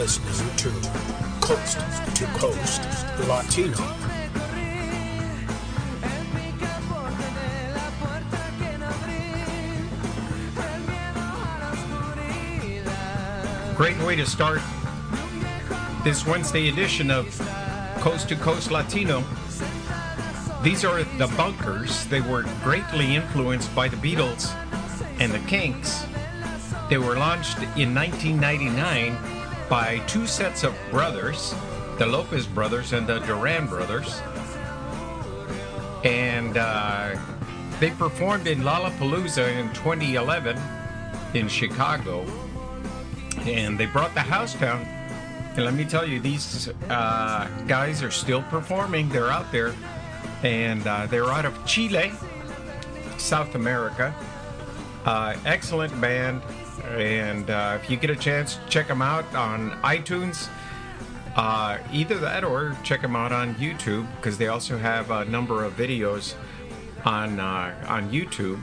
Coast to Coast Latino. Great way to start this Wednesday edition of Coast to Coast Latino. These are the Bunkers. They were greatly influenced by the Beatles and the Kinks. They were launched in 1999 by two sets of brothers, the Lopez brothers and the Duran brothers. And uh, they performed in Lollapalooza in 2011 in Chicago. And they brought the house down. And let me tell you, these uh, guys are still performing. They're out there. And uh, they're out of Chile, South America. Uh, excellent band. And uh, if you get a chance, check them out on iTunes. Uh, either that or check them out on YouTube because they also have a number of videos on uh, on YouTube.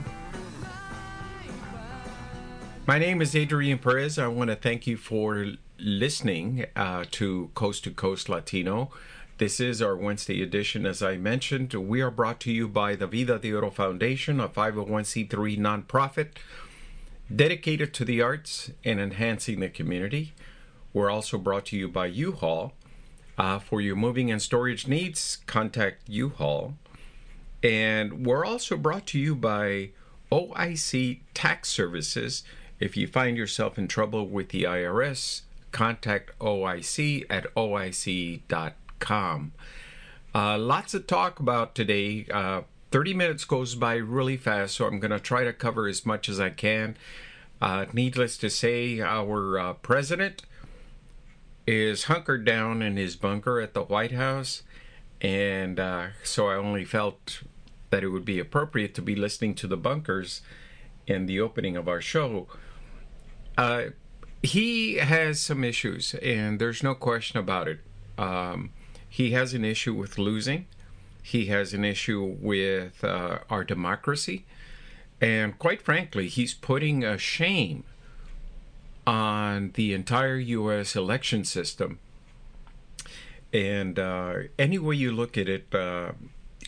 My name is Adrian Perez. I want to thank you for listening uh, to Coast to Coast Latino. This is our Wednesday edition. As I mentioned, we are brought to you by the Vida de Oro Foundation, a 501c3 nonprofit dedicated to the arts and enhancing the community. We're also brought to you by U-Haul. Uh, for your moving and storage needs, contact U-Haul. And we're also brought to you by OIC Tax Services. If you find yourself in trouble with the IRS, contact OIC at oic.com. Uh, lots of talk about today. Uh, 30 minutes goes by really fast, so I'm going to try to cover as much as I can. Uh, needless to say, our uh, president is hunkered down in his bunker at the White House, and uh, so I only felt that it would be appropriate to be listening to the bunkers in the opening of our show. Uh, he has some issues, and there's no question about it. Um, he has an issue with losing. He has an issue with uh, our democracy. And quite frankly, he's putting a shame on the entire U.S. election system. And uh, any way you look at it, uh,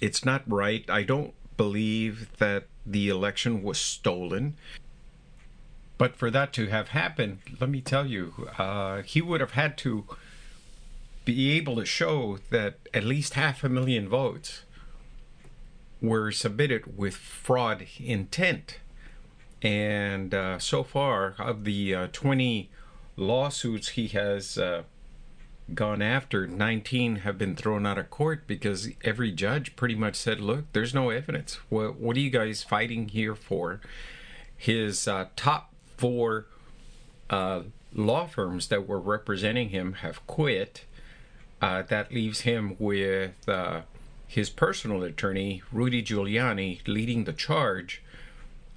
it's not right. I don't believe that the election was stolen. But for that to have happened, let me tell you, uh, he would have had to be able to show that at least half a million votes were submitted with fraud intent. And uh, so far, of the uh, 20 lawsuits he has uh, gone after, 19 have been thrown out of court because every judge pretty much said, look, there's no evidence. What, what are you guys fighting here for? His uh, top four uh, law firms that were representing him have quit. Uh, that leaves him with his personal attorney, Rudy Giuliani, leading the charge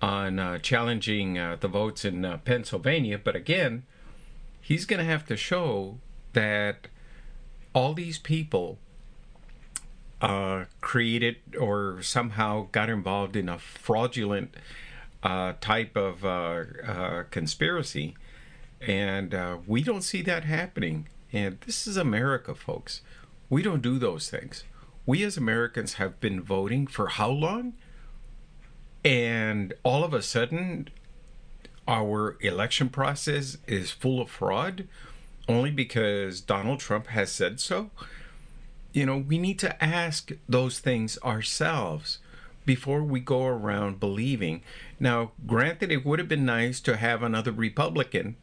on uh, challenging uh, the votes in uh, Pennsylvania. But again, he's going to have to show that all these people uh, created or somehow got involved in a fraudulent uh, type of uh, conspiracy. And we don't see that happening. And this is America, folks. We don't do those things we as Americans have been voting for how long? And all of a sudden, our election process is full of fraud only because Donald Trump has said so? You know, we need to ask those things ourselves before we go around believing. Now, granted, it would have been nice to have another Republican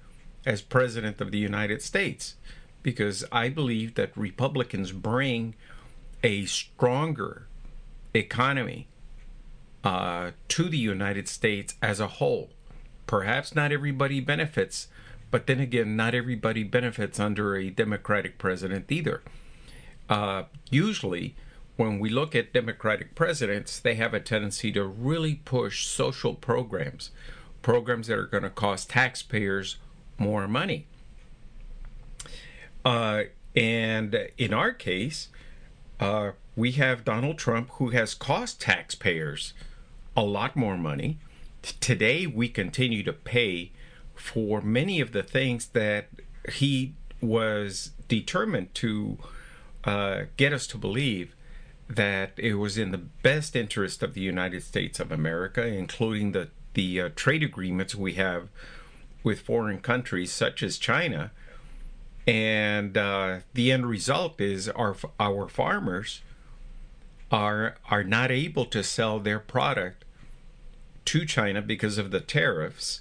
as president of the United States because I believe that Republicans bring a stronger economy uh, to the United States as a whole. Perhaps not everybody benefits, but then again, not everybody benefits under a Democratic president either. Uh, usually, when we look at Democratic presidents, they have a tendency to really push social programs, programs that are going to cost taxpayers more money. Uh, and in our case, uh, we have Donald Trump, who has cost taxpayers a lot more money. Today, we continue to pay for many of the things that he was determined to uh, get us to believe that it was in the best interest of the United States of America, including the the uh, trade agreements we have with foreign countries such as China, and uh, the end result is our our farmers are are not able to sell their product to China because of the tariffs.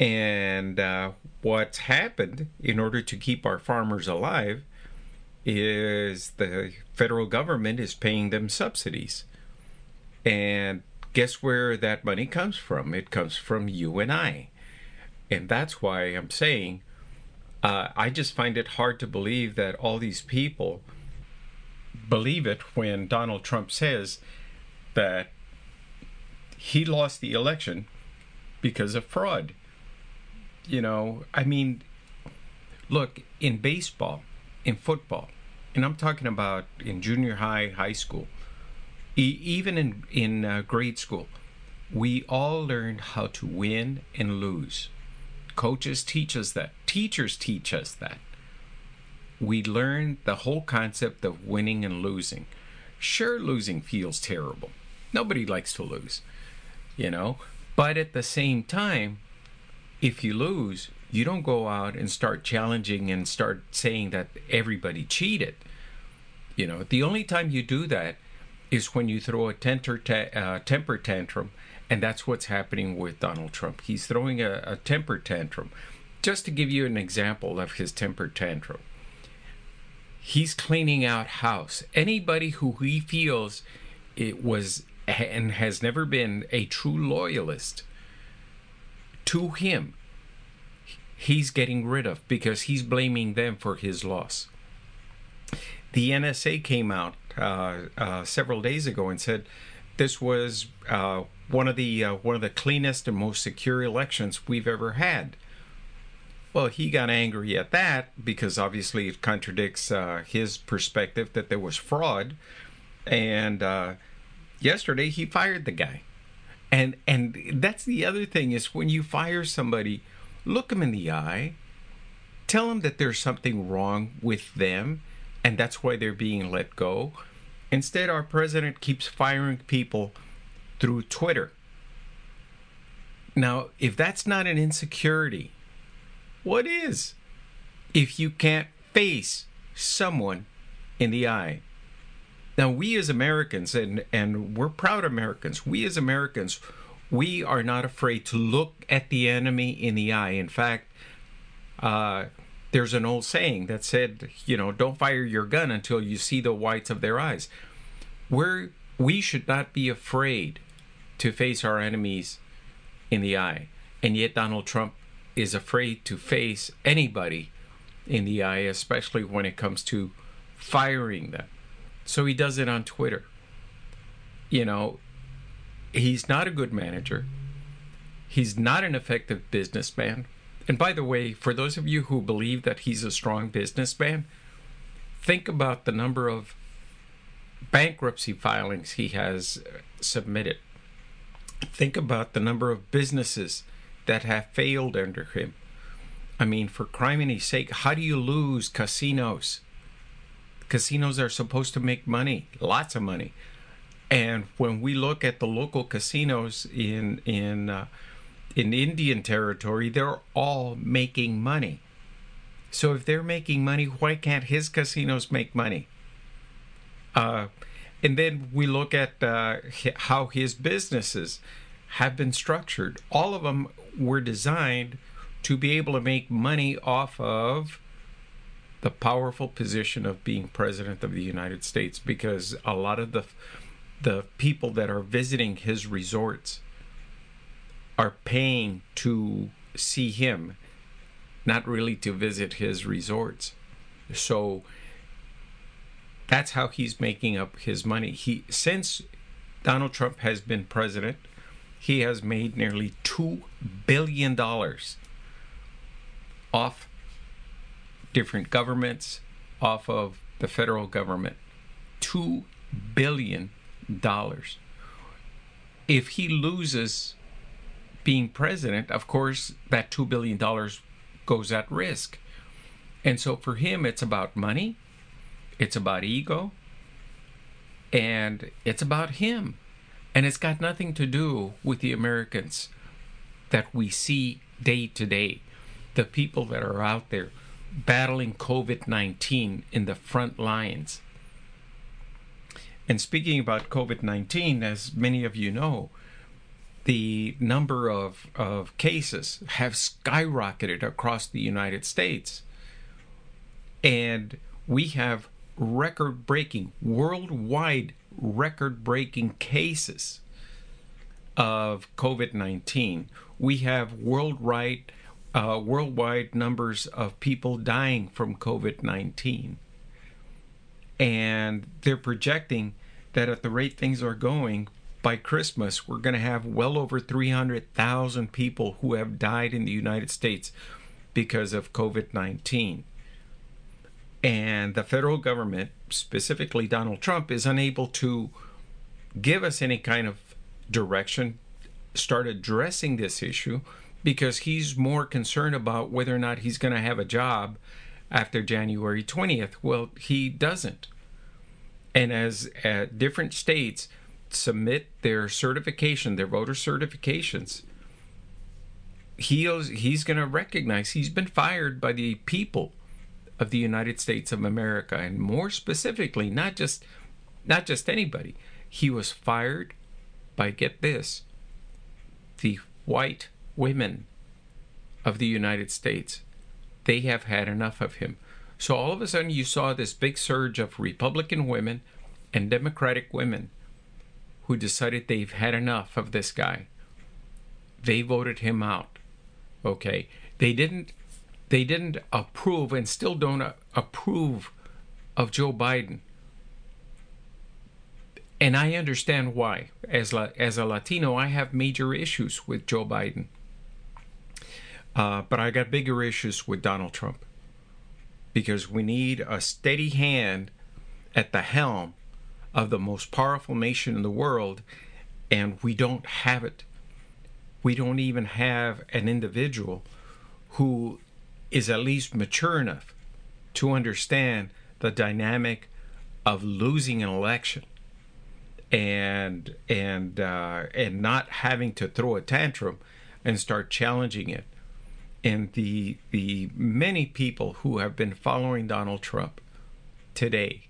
And uh, what's happened in order to keep our farmers alive is the federal government is paying them subsidies. And guess where that money comes from? It comes from you and I. And that's why I'm saying uh, I just find it hard to believe that all these people believe it when Donald Trump says that he lost the election because of fraud. You know, I mean, look, in baseball, in football, and I'm talking about in junior high, high school, e- even in in uh, grade school, we all learn how to win and lose. Coaches teach us that. Teachers teach us that. We learn the whole concept of winning and losing. Sure, losing feels terrible. Nobody likes to lose, you know. But at the same time, if you lose, you don't go out and start challenging and start saying that everybody cheated. You know, the only time you do that is when you throw a temper, uh, temper tantrum, and that's what's happening with Donald Trump. He's throwing a, a temper tantrum. Just to give you an example of his temper tantrum, he's cleaning out house. Anybody who he feels it was and has never been a true loyalist to him he's getting rid of because he's blaming them for his loss. The NSA came out uh, uh, several days ago and said this was uh, one of the uh, one of the cleanest and most secure elections we've ever had. Well, he got angry at that because obviously it contradicts uh, his perspective that there was fraud, and uh, yesterday he fired the guy. And and that's the other thing is when you fire somebody look them in the eye, tell them that there's something wrong with them, and that's why they're being let go. Instead, our president keeps firing people through Twitter. Now, if that's not an insecurity, what is? If you can't face someone in the eye. Now, we as Americans, and, and we're proud Americans, we as Americans, we are not afraid to look at the enemy in the eye. In fact, uh, there's an old saying that said, you know, don't fire your gun until you see the whites of their eyes. We're, we should not be afraid to face our enemies in the eye. And yet, Donald Trump is afraid to face anybody in the eye, especially when it comes to firing them. So he does it on Twitter. You know, he's not a good manager. He's not an effective businessman. And by the way, for those of you who believe that he's a strong businessman, think about the number of bankruptcy filings he has uh, submitted. Think about the number of businesses that have failed under him. I mean, for criminy sake, how do you lose casinos? Casinos are supposed to make money, lots of money. And when we look at the local casinos in in uh, in Indian territory, they're all making money. So if they're making money, why can't his casinos make money? Uh, and then we look at uh, how his businesses have been structured. All of them were designed to be able to make money off of the powerful position of being president of the United States because a lot of the the people that are visiting his resorts are paying to see him, not really to visit his resorts. So that's how he's making up his money. He since Donald Trump has been president, he has made nearly two billion dollars off different governments, off of the federal government. Two billion dollars. If he loses being president, of course, that $2 billion goes at risk. And so for him, it's about money, it's about ego, and it's about him. And it's got nothing to do with the Americans that we see day to day, the people that are out there battling COVID 19 in the front lines. And speaking about COVID 19, as many of you know, the number of, of cases have skyrocketed across the United States. And we have record breaking, worldwide record breaking cases of COVID 19. We have worldwide, uh, worldwide numbers of people dying from COVID 19. And they're projecting that at the rate things are going, by Christmas, we're going to have well over 300,000 people who have died in the United States because of COVID 19. And the federal government, specifically Donald Trump, is unable to give us any kind of direction, start addressing this issue, because he's more concerned about whether or not he's going to have a job after January 20th. Well, he doesn't. And as uh, different states submit their certification, their voter certifications, he's, he's going to recognize he's been fired by the people of the United States of America, and more specifically, not just not just anybody. He was fired by get this, the white women of the United States. They have had enough of him. So all of a sudden, you saw this big surge of Republican women and Democratic women who decided they've had enough of this guy. They voted him out. Okay. They didn't they didn't approve and still don't approve of Joe Biden. And I understand why. As, La- as a Latino, I have major issues with Joe Biden. Uh, but I got bigger issues with Donald Trump. Because we need a steady hand at the helm of the most powerful nation in the world, and we don't have it. We don't even have an individual who is at least mature enough to understand the dynamic of losing an election and and uh, and not having to throw a tantrum and start challenging it. And the the many people who have been following Donald Trump today,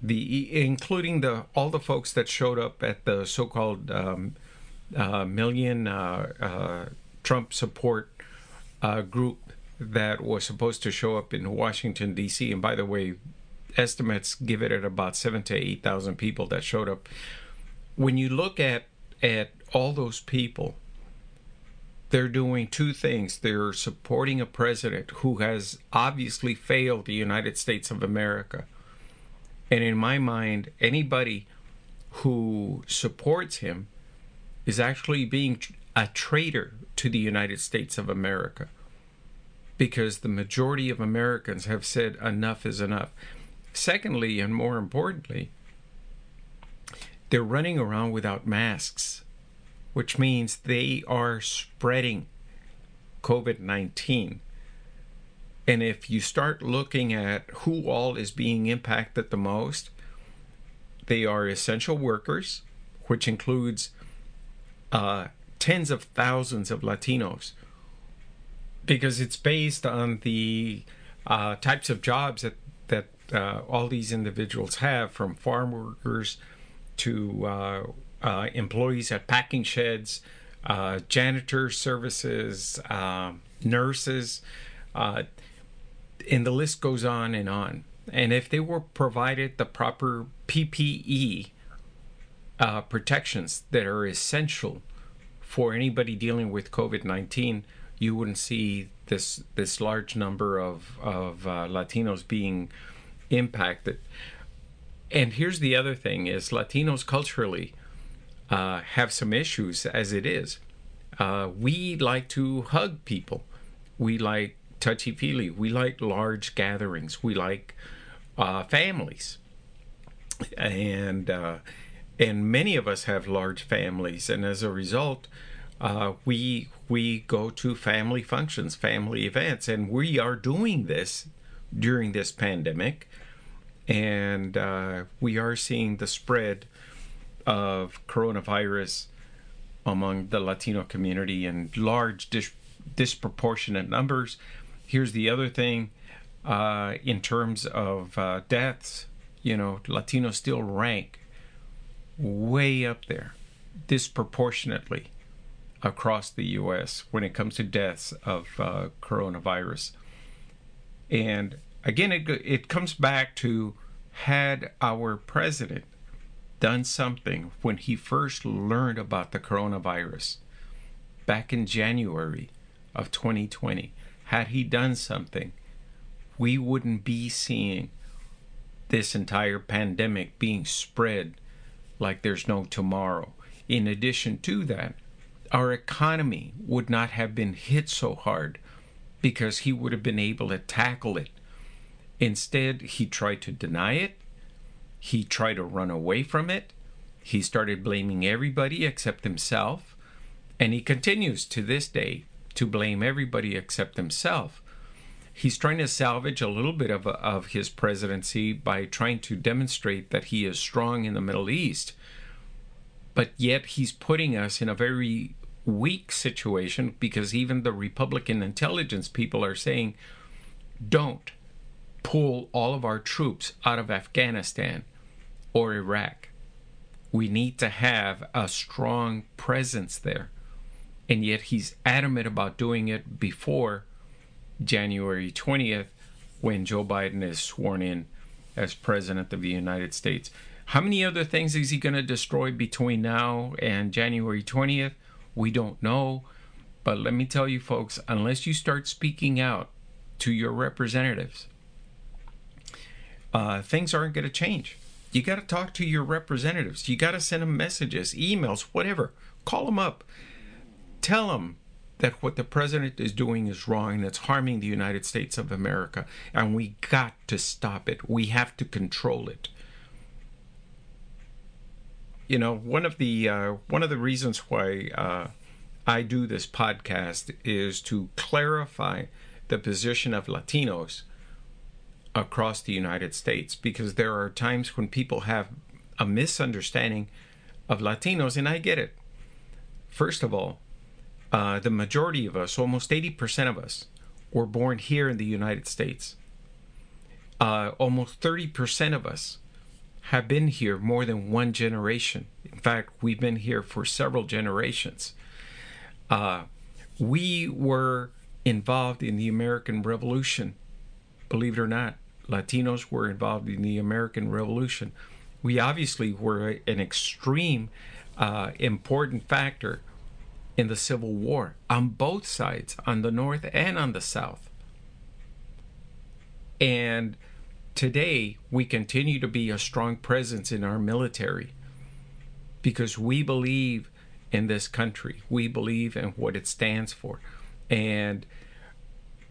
the including the all the folks that showed up at the so-called um, uh, million uh, uh Trump support uh, group that was supposed to show up in Washington D.C. And by the way, estimates give it at about seven to eight thousand people that showed up. When you look at at all those people, they're doing two things. They're supporting a president who has obviously failed the United States of America. And in my mind, anybody who supports him is actually being a traitor to the United States of America because the majority of Americans have said enough is enough. Secondly, and more importantly, they're running around without masks, which means they are spreading COVID 19. And if you start looking at who all is being impacted the most, they are essential workers, which includes uh, tens of thousands of Latinos because it's based on the uh, types of jobs that that uh, all these individuals have, from farm workers to uh, uh employees at packing sheds, uh, janitor services, um, nurses, and the list goes on and on. And if they were provided the proper PPE protections that are essential for anybody dealing with COVID 19, you wouldn't see this this large number of of uh, Latinos being impacted. And here's the other thing: is Latinos culturally uh, have some issues as it is. Uh, we like to hug people. We like touchy feely. We like large gatherings. We like uh, families, and uh, and many of us have large families, and as a result, uh, we we go to family functions, family events, and we are doing this during this pandemic. And uh, we are seeing the spread of coronavirus among the Latino community in large, dis- disproportionate numbers. Here's the other thing uh, in terms of uh, deaths, you know, Latinos still rank way up there, disproportionately across the U.S. when it comes to deaths of uh, coronavirus. And again, it, it comes back to had our president done something when he first learned about the coronavirus back in January of 2020, had he done something, we wouldn't be seeing this entire pandemic being spread like there's no tomorrow. In addition to that, our economy would not have been hit so hard because he would have been able to tackle it. Instead, he tried to deny it, he tried to run away from it, he started blaming everybody except himself, and he continues to this day to blame everybody except himself. He's trying to salvage a little bit of, of his presidency by trying to demonstrate that he is strong in the Middle East. But yet he's putting us in a very weak situation because even the Republican intelligence people are saying, don't pull all of our troops out of Afghanistan or Iraq. We need to have a strong presence there. And yet he's adamant about doing it before January 20th when Joe Biden is sworn in as President of the United States. How many other things is he going to destroy between now and January 20th? We don't know. But let me tell you, folks, unless you start speaking out to your representatives, uh, things aren't going to change. You got to talk to your representatives. You got to send them messages, emails, whatever. Call them up. Tell them that what the president is doing is wrong and it's harming the United States of America. And we got to stop it. We have to control it you know one of the uh, one of the reasons why uh, I do this podcast is to clarify the position of Latinos across the United States because there are times when people have a misunderstanding of Latinos, and I get it. First of all, uh, the majority of us, almost 80% of us, were born here in the United States. Uh, almost 30% of us have been here more than one generation. In fact, we've been here for several generations. Uh, we were involved in the American Revolution. Believe it or not, Latinos were involved in the American Revolution. We obviously were an extreme uh, important factor in the Civil War on both sides, on the North and on the South. And Today, we continue to be a strong presence in our military because we believe in this country. We believe in what it stands for. And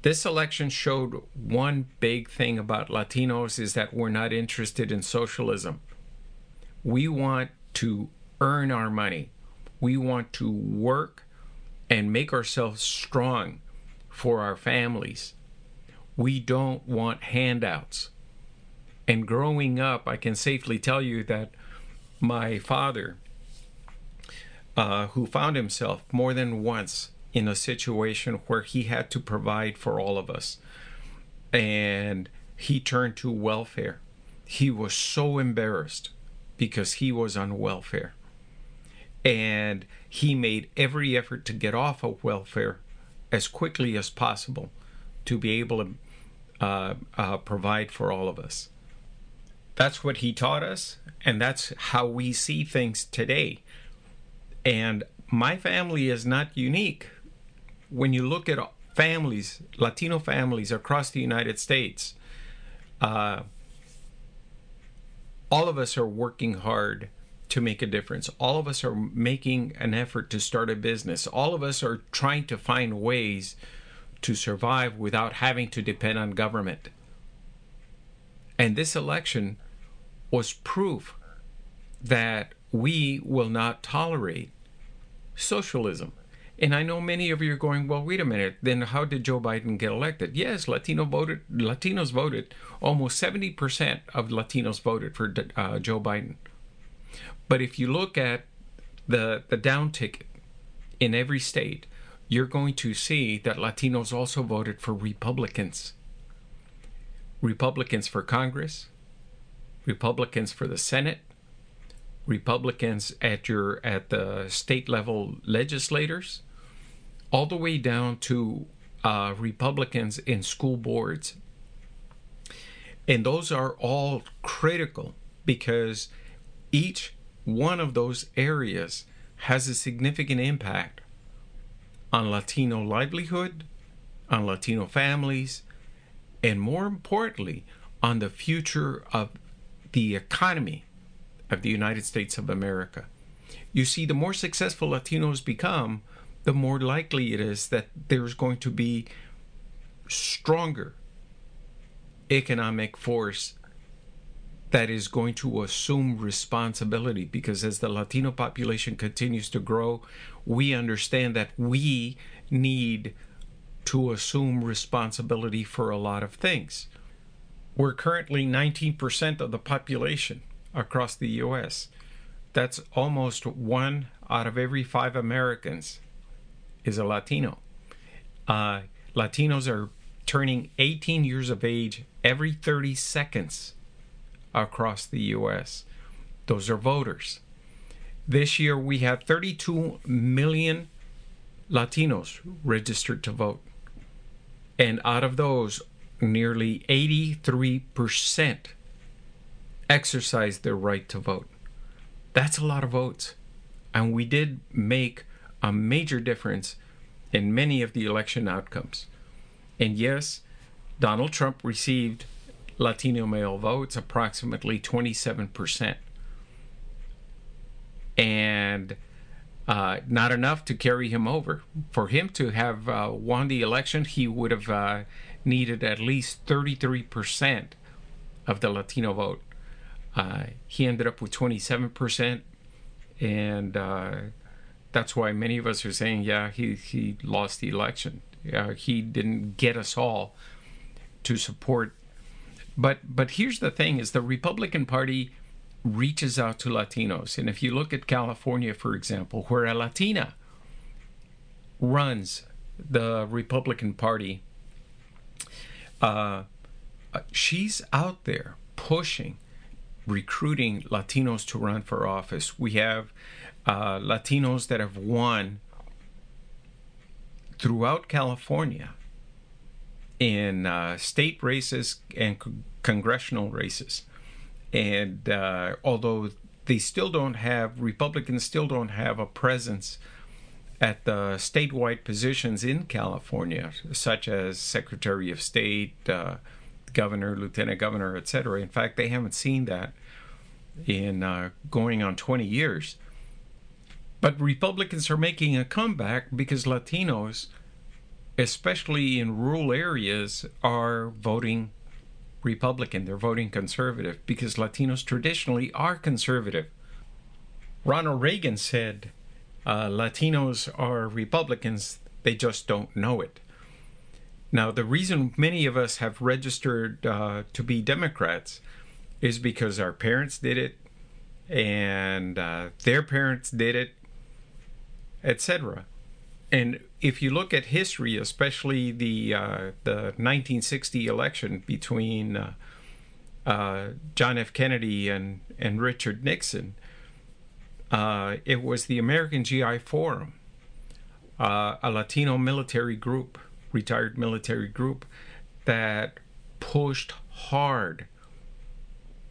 this election showed one big thing about Latinos is that we're not interested in socialism. We want to earn our money. We want to work and make ourselves strong for our families. We don't want handouts. And growing up, I can safely tell you that my father, uh, who found himself more than once in a situation where he had to provide for all of us, and he turned to welfare. He was so embarrassed because he was on welfare. And he made every effort to get off of welfare as quickly as possible to be able to uh, uh, provide for all of us. That's what he taught us, and that's how we see things today. And my family is not unique. When you look at families, Latino families across the United States, uh, all of us are working hard to make a difference. All of us are making an effort to start a business. All of us are trying to find ways to survive without having to depend on government. And this election was proof that we will not tolerate socialism. And I know many of you are going, well, wait a minute. Then how did Joe Biden get elected? Yes, Latino voted. Latinos voted. Almost seventy percent of Latinos voted for uh, Joe Biden. But if you look at the the down ticket in every state, you're going to see that Latinos also voted for Republicans. Republicans for Congress, Republicans for the Senate, Republicans at your at the state level legislators, all the way down to uh, Republicans in school boards. And those are all critical because each one of those areas has a significant impact on Latino livelihood, on Latino families, and more importantly, on the future of the economy of the United States of America. You see, the more successful Latinos become, the more likely it is that there's going to be stronger economic force that is going to assume responsibility because as the Latino population continues to grow, we understand that we need to assume responsibility for a lot of things. We're currently 19% of the population across the US. That's almost one out of every five Americans is a Latino. Uh, Latinos are turning 18 years of age every 30 seconds across the US. Those are voters. This year we have 32 million Latinos registered to vote. And out of those, nearly 83% exercised their right to vote. That's a lot of votes. And we did make a major difference in many of the election outcomes. And yes, Donald Trump received Latino male votes, approximately 27%. And uh, not enough to carry him over. For him to have uh, won the election, he would have uh, needed at least 33% of the Latino vote. Uh, he ended up with 27%, and uh, that's why many of us are saying, yeah, he, he lost the election. he didn't get us all to support but but here's the thing: is the Republican Party reaches out to Latinos, and if you look at California, for example, where a Latina runs the Republican Party, uh, she's out there pushing, recruiting Latinos to run for office. We have uh, Latinos that have won throughout California in uh, state races and co- congressional races. And uh, although they still don't have, Republicans still don't have a presence at the statewide positions in California, such as Secretary of State, uh, Governor, Lieutenant Governor, etc. In fact, they haven't seen that in uh, going on 20 years. But Republicans are making a comeback because Latinos especially in rural areas, are voting Republican. They're voting conservative because Latinos traditionally are conservative. Ronald Reagan said uh, Latinos are Republicans, they just don't know it. Now, the reason many of us have registered uh, to be Democrats is because our parents did it and uh, their parents did it, etc. And if you look at history, especially the uh, the 1960 election between uh, uh, John F. Kennedy and and Richard Nixon, uh, it was the American GI Forum, uh, a Latino military group, retired military group, that pushed hard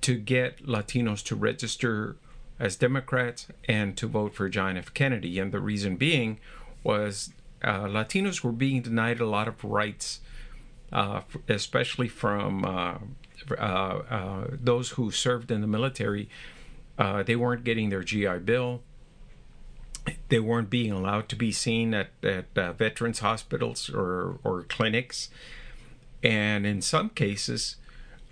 to get Latinos to register as Democrats and to vote for John F. Kennedy, and the reason being was uh, Latinos were being denied a lot of rights, uh, especially from uh, uh, uh, those who served in the military. Uh, they weren't getting their GI Bill. They weren't being allowed to be seen at, at uh, veterans hospitals or, or clinics. And in some cases,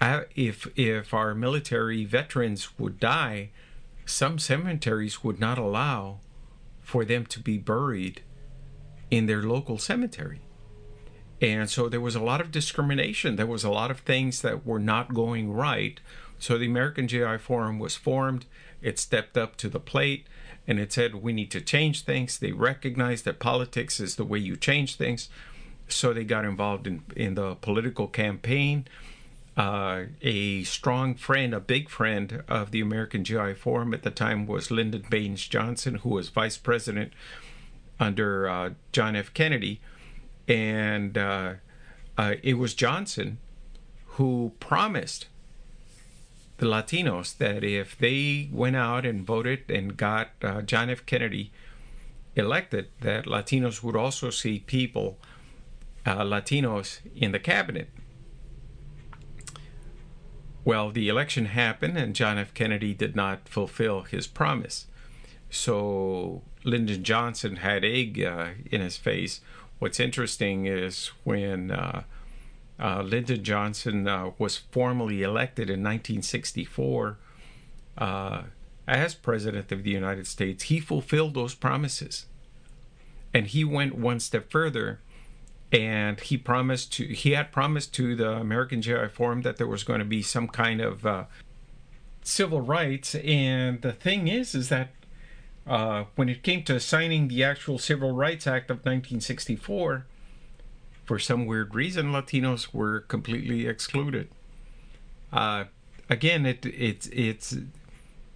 if if our military veterans would die, some cemeteries would not allow for them to be buried in their local cemetery. And so there was a lot of discrimination. There was a lot of things that were not going right. So the American GI Forum was formed. It stepped up to the plate and it said, we need to change things. They recognized that politics is the way you change things. So they got involved in, in the political campaign. Uh, a strong friend, a big friend of the American GI Forum at the time was Lyndon Baines Johnson, who was vice president under uh, John F. Kennedy and uh, uh, it was Johnson who promised the Latinos that if they went out and voted and got uh, John F. Kennedy elected, that Latinos would also see people, uh, Latinos, in the cabinet. Well, the election happened, and John F. Kennedy did not fulfill his promise. So Lyndon Johnson had egg uh, in his face What's interesting is when uh, Lyndon Johnson uh, was formally elected in 1964 uh, as President of the United States, he fulfilled those promises. And he went one step further and he promised to he had promised to the American GI Forum that there was going to be some kind of uh, civil rights and the thing is is that uh, when it came to signing the actual Civil Rights Act of 1964, for some weird reason, Latinos were completely excluded. Uh, again, it, it, it's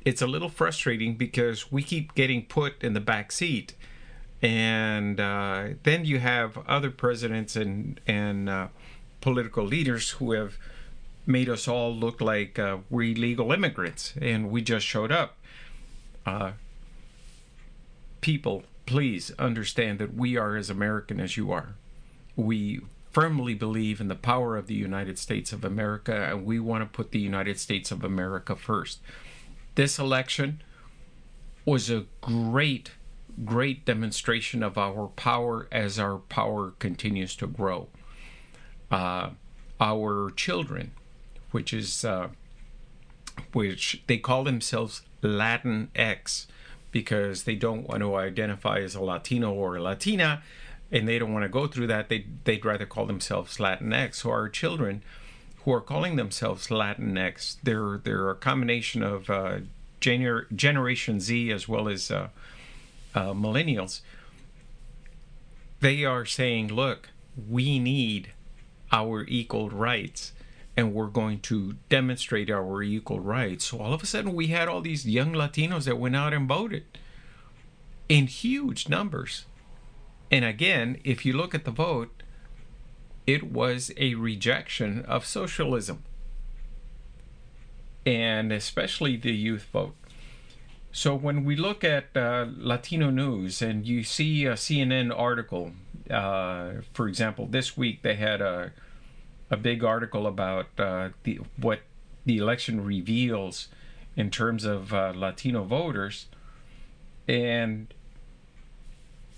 it's a little frustrating because we keep getting put in the back seat, and uh, then you have other presidents and and uh, political leaders who have made us all look like uh, we're illegal immigrants, and we just showed up. Uh, people, please understand that we are as American as you are. We firmly believe in the power of the United States of America, and we want to put the United States of America first. This election was a great, great demonstration of our power as our power continues to grow. Uh, our children, which is uh, which they call themselves Latin X, because they don't want to identify as a Latino or a Latina, and they don't want to go through that. They they'd rather call themselves Latinx. So our children, who are calling themselves Latinx, they're they're a combination of uh, gener- Generation Z as well as uh, uh, millennials. They are saying, look, we need our equal rights and we're going to demonstrate our equal rights. So all of a sudden, we had all these young Latinos that went out and voted in huge numbers. And again, if you look at the vote, it was a rejection of socialism, and especially the youth vote. So when we look at uh, Latino news and you see a CNN article, uh, for example, this week they had a a big article about uh, the what the election reveals in terms of uh, Latino voters, and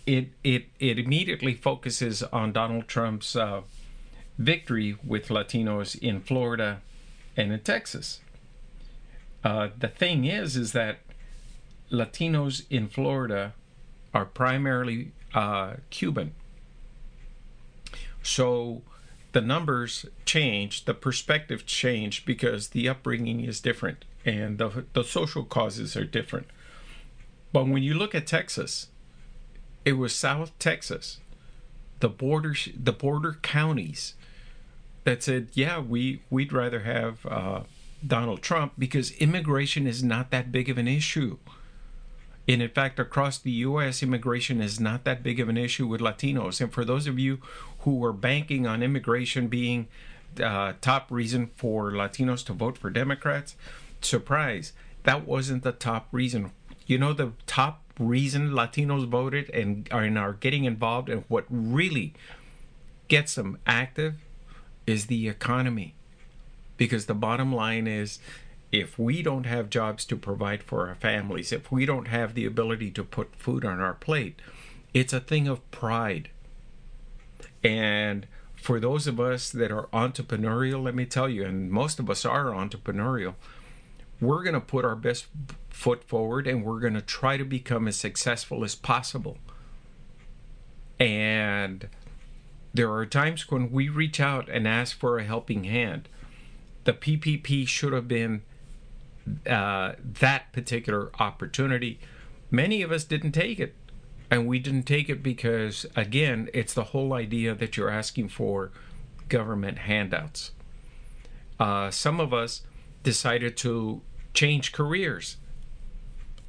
it it it immediately focuses on Donald Trump's uh, victory with Latinos in Florida and in Texas. Uh, the thing is, is that Latinos in Florida are primarily uh, Cuban. So the numbers change, the perspective change because the upbringing is different and the, the social causes are different. But when you look at Texas, it was South Texas, the border the border counties that said, yeah, we we'd rather have uh, Donald Trump because immigration is not that big of an issue. And in fact, across the U.S., immigration is not that big of an issue with Latinos. And for those of you who were banking on immigration being uh, top reason for Latinos to vote for Democrats, surprise, that wasn't the top reason. You know, the top reason Latinos voted and are, and are getting involved and what really gets them active is the economy. Because the bottom line is if we don't have jobs to provide for our families, if we don't have the ability to put food on our plate, it's a thing of pride. And for those of us that are entrepreneurial, let me tell you, and most of us are entrepreneurial, we're going to put our best foot forward and we're going to try to become as successful as possible. And there are times when we reach out and ask for a helping hand. The PPP should have been uh, that particular opportunity. Many of us didn't take it. And we didn't take it because, again, it's the whole idea that you're asking for government handouts. Uh, some of us decided to change careers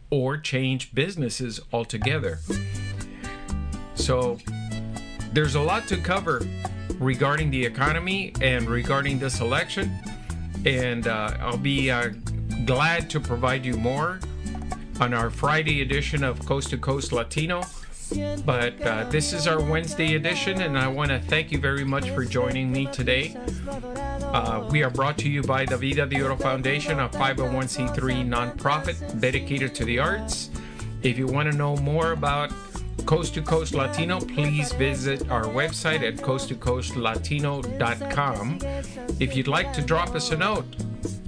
or change businesses altogether. So there's a lot to cover regarding the economy and regarding this election. And uh, I'll be uh, glad to provide you more on our Friday edition of Coast to Coast Latino. But uh, this is our Wednesday edition, and I want to thank you very much for joining me today. Uh, we are brought to you by the Vida de Oro Foundation, a 501c3 nonprofit dedicated to the arts. If you want to know more about Coast to Coast Latino, please visit our website at coasttocoastlatino.com. If you'd like to drop us a note,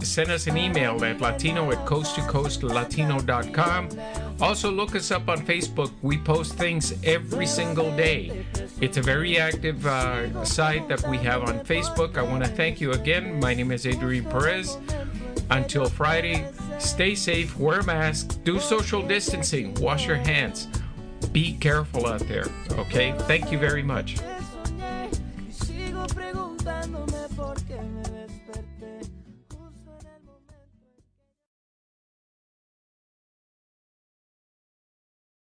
send us an email at latino at coasttocoastlatino.com. Also, look us up on Facebook. We post things every single day. It's a very active uh, site that we have on Facebook. I want to thank you again. My name is Adrian Perez. Until Friday, stay safe, wear a mask, do social distancing, wash your hands. Be careful out there, okay? Thank you very much.